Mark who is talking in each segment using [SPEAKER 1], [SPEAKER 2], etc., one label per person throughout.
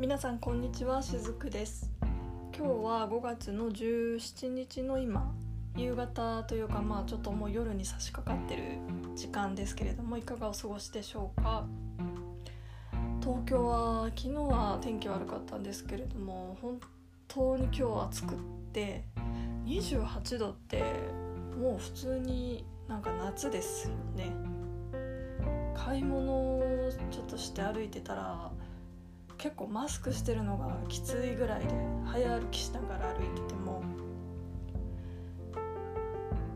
[SPEAKER 1] 皆さんこんにちはしずくです。今日は5月の17日の今夕方というかまあちょっともう夜に差し掛かってる時間ですけれどもいかがお過ごしでしょうか？東京は昨日は天気悪かったんですけれども本当に今日は暑くって28度ってもう普通になんか夏ですよね。買い物をちょっとして歩いてたら結構マスクしてるのがきついぐらいで早歩きしながら歩いてても。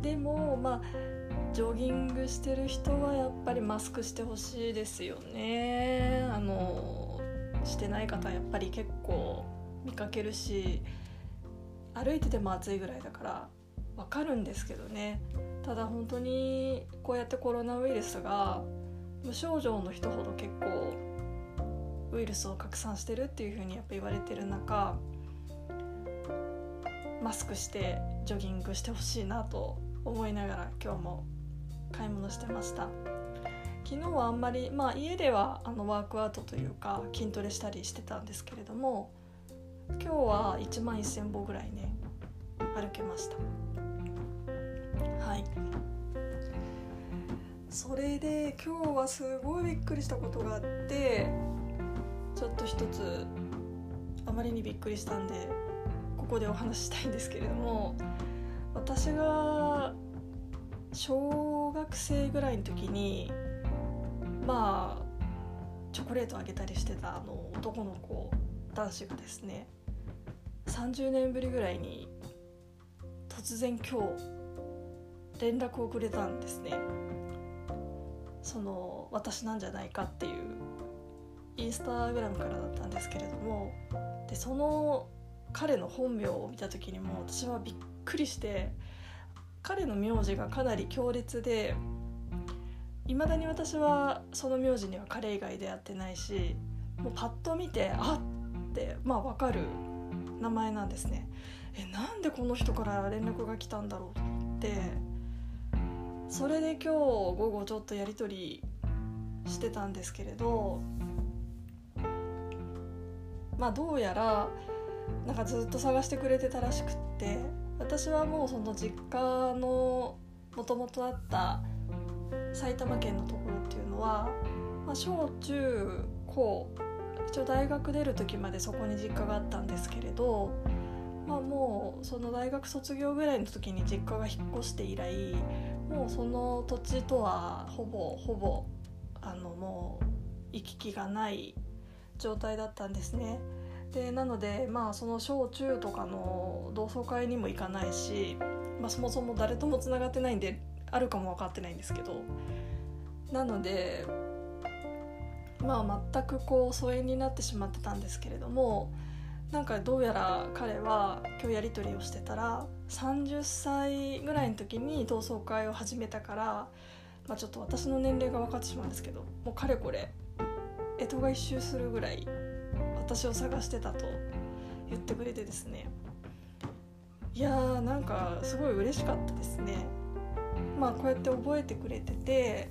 [SPEAKER 1] でもまあジョギングしてる人はやっぱりマスクしてほしいですよね。あのしてない方はやっぱり結構見かけるし歩いてても暑いぐらいだからわかるんですけどね。ただ本当にこうやってコロナウイルスが無症状の人ほど結構ウイルスを拡散してるっていう風にやっぱ言われてる中マスクしてジョギングしてほしいなと思いながら今日も買い物してました。昨日はあんまりまあ家ではあのワークアウトというか筋トレしたりしてたんですけれども今日は1万1000歩ぐらいね歩けました。はい。それで今日はすごいびっくりしたことがあってちょっと一つあまりにびっくりしたんでここでお話ししたいんですけれども私が小学生ぐらいの時にまあチョコレートあげたりしてたあの男の子男子がですね30年ぶりぐらいに突然今日連絡をくれたんですね。その私なんじゃないかっていうインスタグラムからだったんですけれどもでその彼の本名を見た時にも私はびっくりして彼の名字がかなり強烈でいまだに私はその名字には彼以外出会ってないしもうパッと見てあってまあ分かる名前なんですね。えなんでこの人から連絡が来たんだろうと思ってそれで今日午後ちょっとやり取りしてたんですけれどまあどうやらなんかずっと探してくれてたらしくって私はもうその実家のもともとあった埼玉県のところっていうのは、まあ、小中高一応大学出る時までそこに実家があったんですけれど、まあ、もうその大学卒業ぐらいの時に実家が引っ越して以来もうその土地とはほぼほぼあのもう行き来がない状態だったんですね。でなのでまあその小中とかの同窓会にも行かないし、まあ、そもそも誰ともつながってないんであるかも分かってないんですけどなのでまあ全くこう疎遠になってしまってたんですけれどもなんかどうやら彼は今日やり取りをしてたら30歳ぐらいの時に同窓会を始めたから、まあ、ちょっと私の年齢が分かってしまうんですけどもうかれこれ干支が一周するぐらい私を探してたと言ってくれてですね。いやーなんかすごい嬉しかったですね。まあこうやって覚えてくれてて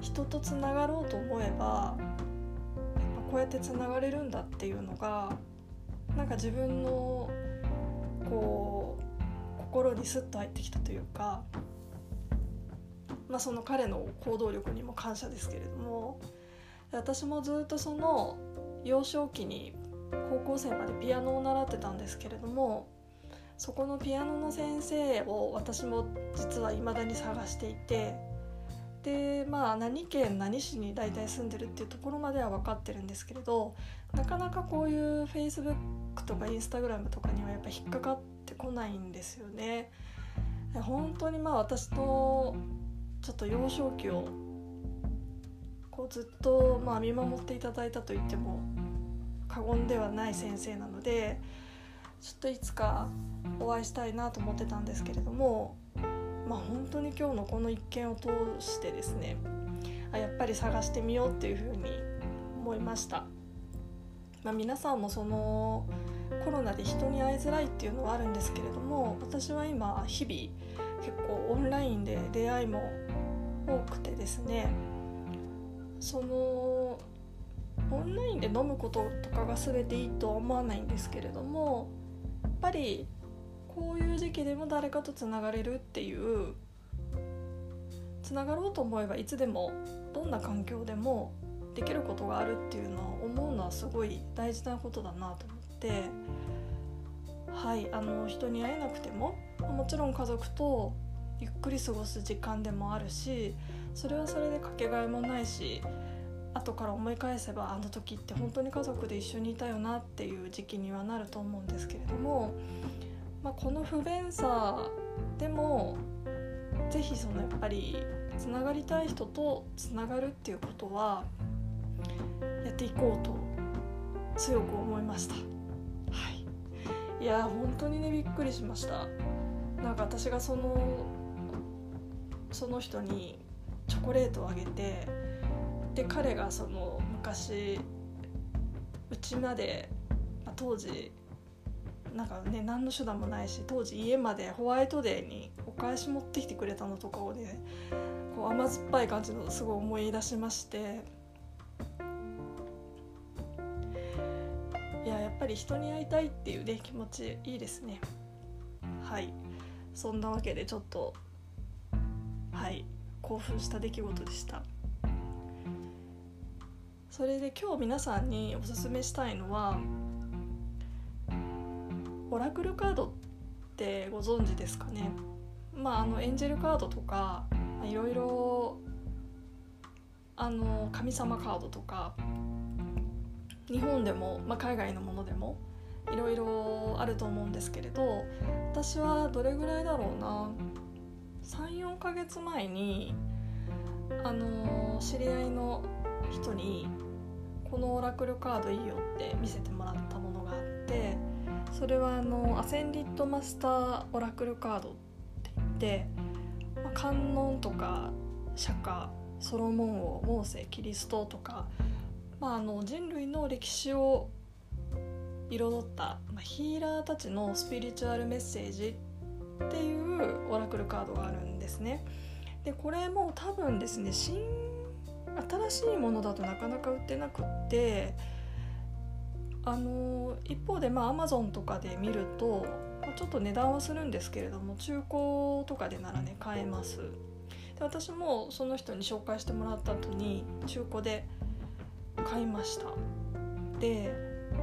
[SPEAKER 1] 人とつながろうと思えばやっぱこうやってつながれるんだっていうのがなんか自分のこう心にスッと入ってきたというか、まあ、その彼の行動力にも感謝ですけれども私もずっとその幼少期に高校生までピアノを習ってたんですけれどもそこのピアノの先生を私も実は未だに探していてでまあ何県何市に大体住んでるっていうところまでは分かってるんですけれどなかなかこういう Facebook とか Instagram とかにはやっぱ引っかかってこないんですよね。本当にまあ私のちょっと幼少期をこうずっとまあ見守っていただいたと言っても過言ではない先生なのでちょっといつかお会いしたいなと思ってたんですけれどもまあ本当に今日のこの一件を通してですねあやっぱり探してみようっていうふうに思いました、まあ、皆さんもそのコロナで人に会いづらいっていうのはあるんですけれども私は今日々結構オンラインで出会いも多くてですねそのオンラインで飲むこととかが全ていいとは思わないんですけれどもやっぱりこういう時期でも誰かとつながれるっていうつながろうと思えばいつでもどんな環境でもできることがあるっていうのは思うのはすごい大事なことだなと思ってはいあの人に会えなくてももちろん家族とゆっくり過ごす時間でもあるしそれはそれでかけがえもないし後から思い返せばあの時って本当に家族で一緒にいたよなっていう時期にはなると思うんですけれども、まあ、この不便さでも是非そのやっぱりつながりたい人とつながるっていうことはやっていこうと強く思いました。はい、いや本当にねびっくりしましたなんか私がそのその人にチョコレートをあげてで彼がその昔うちまで、まあ、当時なんかね何の手段もないし当時家までホワイトデーにお返し持ってきてくれたのとかをねこう甘酸っぱい感じのすごい思い出しまして。いややっぱり人に会いたいっていうね気持ちいいですね。はい。そんなわけでちょっとはい。興奮した出来事でした。それで今日皆さんにおすすめしたいのはオラクルカードってご存知ですかね？まああのエンジェルカードとかいろいろあの神様カードとか日本でも、まあ、海外のものでもいろいろあると思うんですけれど私はどれぐらいだろうな？34ヶ月前にあの知り合いの人にこのオラクルカードいいよって見せてもらったものがあってそれはあのアセンディットマスターオラクルカードって言って、まあ、観音とか釈迦ソロモン王モーセキリストとか、まあ、あの人類の歴史を彩った、まあ、ヒーラーたちのスピリチュアルメッセージっていうオラクルカードがあるんですね。でこれも多分ですね新新しいものだとなかなか売ってなくってあの一方でまあ Amazon とかで見るとちょっと値段はするんですけれども中古とかでならね買えますで私もその人に紹介してもらった後に中古で買いましたで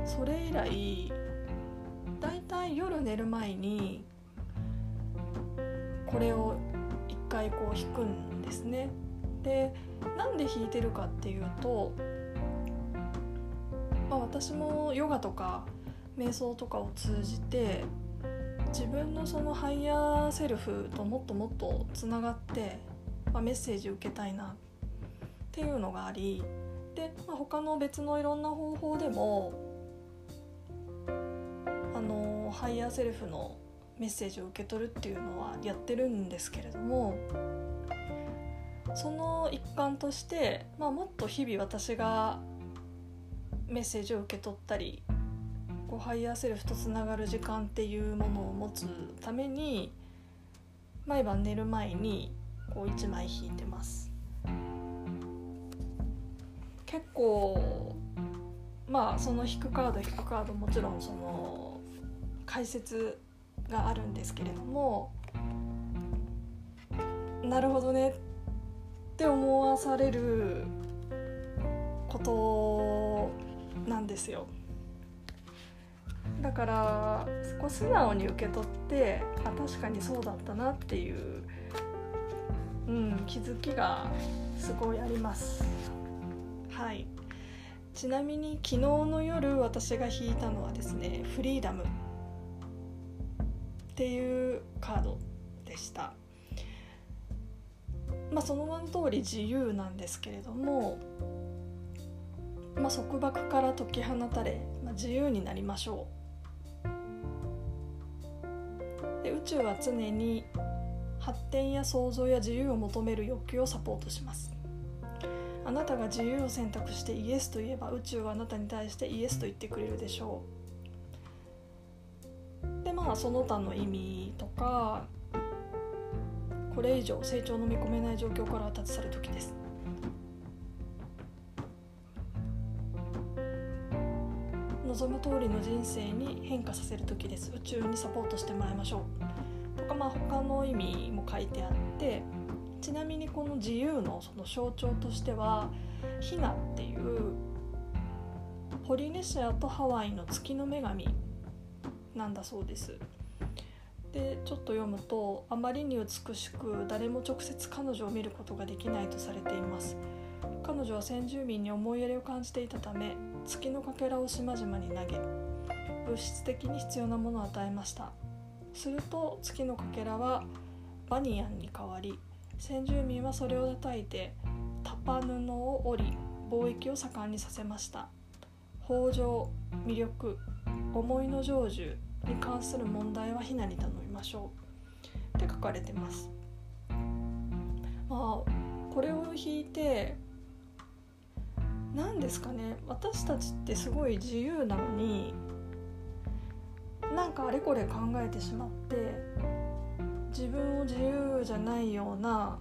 [SPEAKER 1] それ以来だいたい夜寝る前にこれを一回こう弾くんですね。でなんで弾いてるかっていうと、まあ、私もヨガとか瞑想とかを通じて自分のそのハイヤーセルフともっともっとつながって、まあ、メッセージ受けたいなっていうのがありで、まあ、他の別のいろんな方法でもあのハイヤーセルフのメッセージを受け取るっていうのはやってるんですけれどもその一環として、まあ、もっと日々私がメッセージを受け取ったりこうハイヤーセルフとつながる時間っていうものを持つために毎晩寝る前にこう1枚引いてます。結構まあその引くカード引くカードもちろんその解説があるんですけれどもなるほどねって思わされることなんですよ。だからそこ素直に受け取ってあ確かにそうだったなっていう、うん、気づきがすごいあります。はい。ちなみに昨日の夜私が引いたのはですねフリーダム。っていうカードでした。まあ、その名の通り自由なんですけれども、まあ、束縛から解き放たれ、まあ、自由になりましょう。で宇宙は常に発展や創造や自由を求める欲求をサポートします。あなたが自由を選択してイエスと言えば宇宙はあなたに対してイエスと言ってくれるでしょう。まあその他の意味とかこれ以上成長の見込めない状況から立ち去る時です。望む通りの人生に変化させる時です。宇宙にサポートしてもらいましょう。とかまあ他の意味も書いてあってちなみにこの自由のその象徴としてはヒナっていうポリネシアとハワイの月の女神なんだそうです。でちょっと読むとあまりに美しく誰も直接彼女を見ることができないとされています。彼女は先住民に思いやりを感じていたため月のかけらを島々に投げ物質的に必要なものを与えました。すると月のかけらはバニアンに変わり先住民はそれを叩いてタパ布を織り貿易を盛んにさせました。豊穣魅力思いの成就に関する問題はひなに頼みましょうって書かれてます。まあこれを引いて何ですかね私たちってすごい自由なのになんかあれこれ考えてしまって自分を自由じゃないような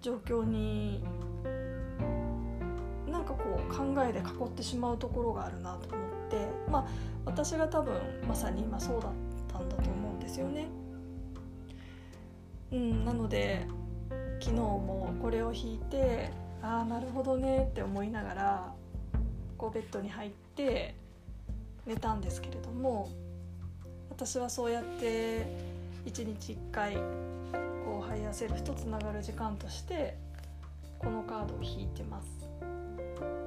[SPEAKER 1] 状況になんかこう考えで囲ってしまうところがあるなと思ってまあ私が多分まさに今そうだったんだと思うんですよね。うん、なので昨日もこれを引いてああなるほどねって思いながらこうベッドに入って寝たんですけれども私はそうやって一日一回こうハイヤーセルフとつながる時間としてこのカードを引いてます。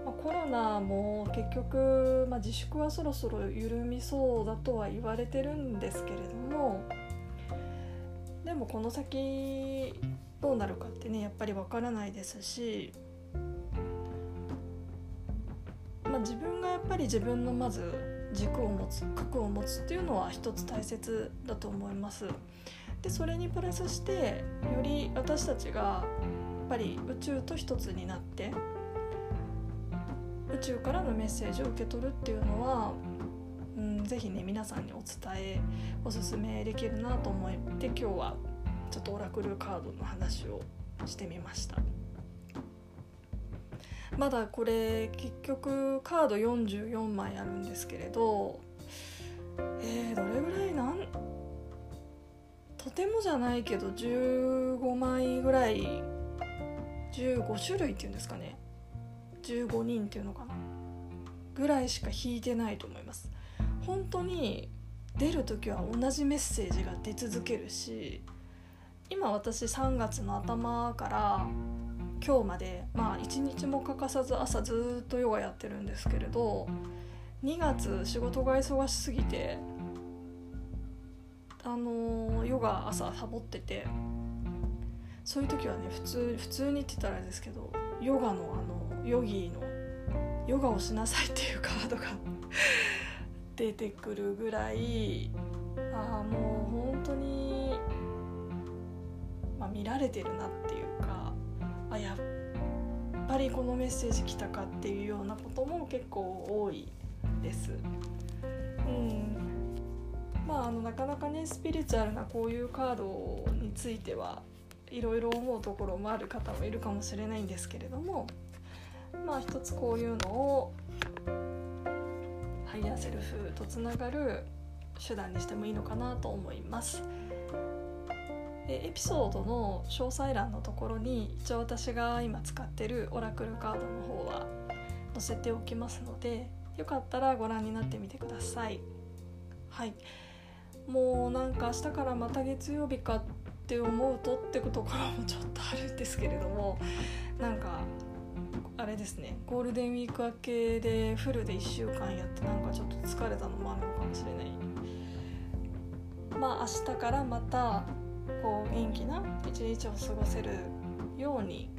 [SPEAKER 1] まあ、コロナも結局、まあ、自粛はそろそろ緩みそうだとは言われてるんですけれどもでもこの先どうなるかってねやっぱりわからないですしまあ、自分がやっぱり自分のまず軸を持つ核を持つっていうのは一つ大切だと思います。でそれにプラスしてより私たちがやっぱり宇宙と一つになって宙からのメッセージを受け取るっていうのは、うん、ぜひね皆さんにお伝えおすすめできるなと思って今日はちょっとオラクルカードの話をしてみました。まだこれ結局カード44枚あるんですけれどえー、どれぐらいなんとてもじゃないけど15枚ぐらい15種類っていうんですかね15人っていうのかな。ぐらいしか引いてないと思います。本当に出る時は同じメッセージが出続けるし今私3月の頭から今日までまあ一日も欠かさず朝ずっとヨガやってるんですけれど2月仕事が忙しすぎてあのヨガ朝サボっててそういう時はね普通普通にって言ったらあれですけどヨガのあのヨギーのヨガをしなさいっていうカードが 出てくるぐらいああもう本当に、まあ、見られてるなっていうかあやっぱりこのメッセージ来たかっていうようなことも結構多いです。うんまあ、あのなかなかねスピリチュアルなこういうカードについてはいろいろ思うところもある方もいるかもしれないんですけれどもまあ一つこういうのをハイヤーセルフとつながる手段にしてもいいのかなと思います。でエピソードの詳細欄のところに一応私が今使ってるオラクルカードの方は載せておきますのでよかったらご覧になってみてくださいはいもうなんか明日からまた月曜日かって思うとってところもちょっとあるんですけれどもなんかあれですね。ゴールデンウィーク明けでフルで1週間やってなんかちょっと疲れたのもあるのかもしれない。まあ明日からまたこう元気な一日を過ごせるように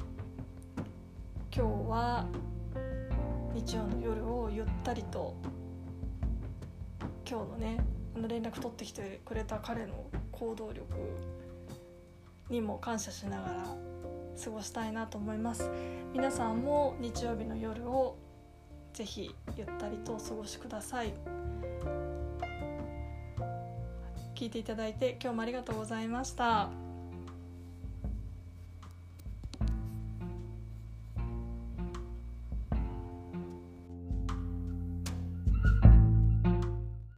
[SPEAKER 1] 今日は日曜の夜をゆったりと今日のねあの連絡取ってきてくれた彼の行動力にも感謝しながら過ごしたいなと思います皆さんも日曜日の夜をぜひゆったりとお過ごしください聞いていただいて今日もありがとうございました。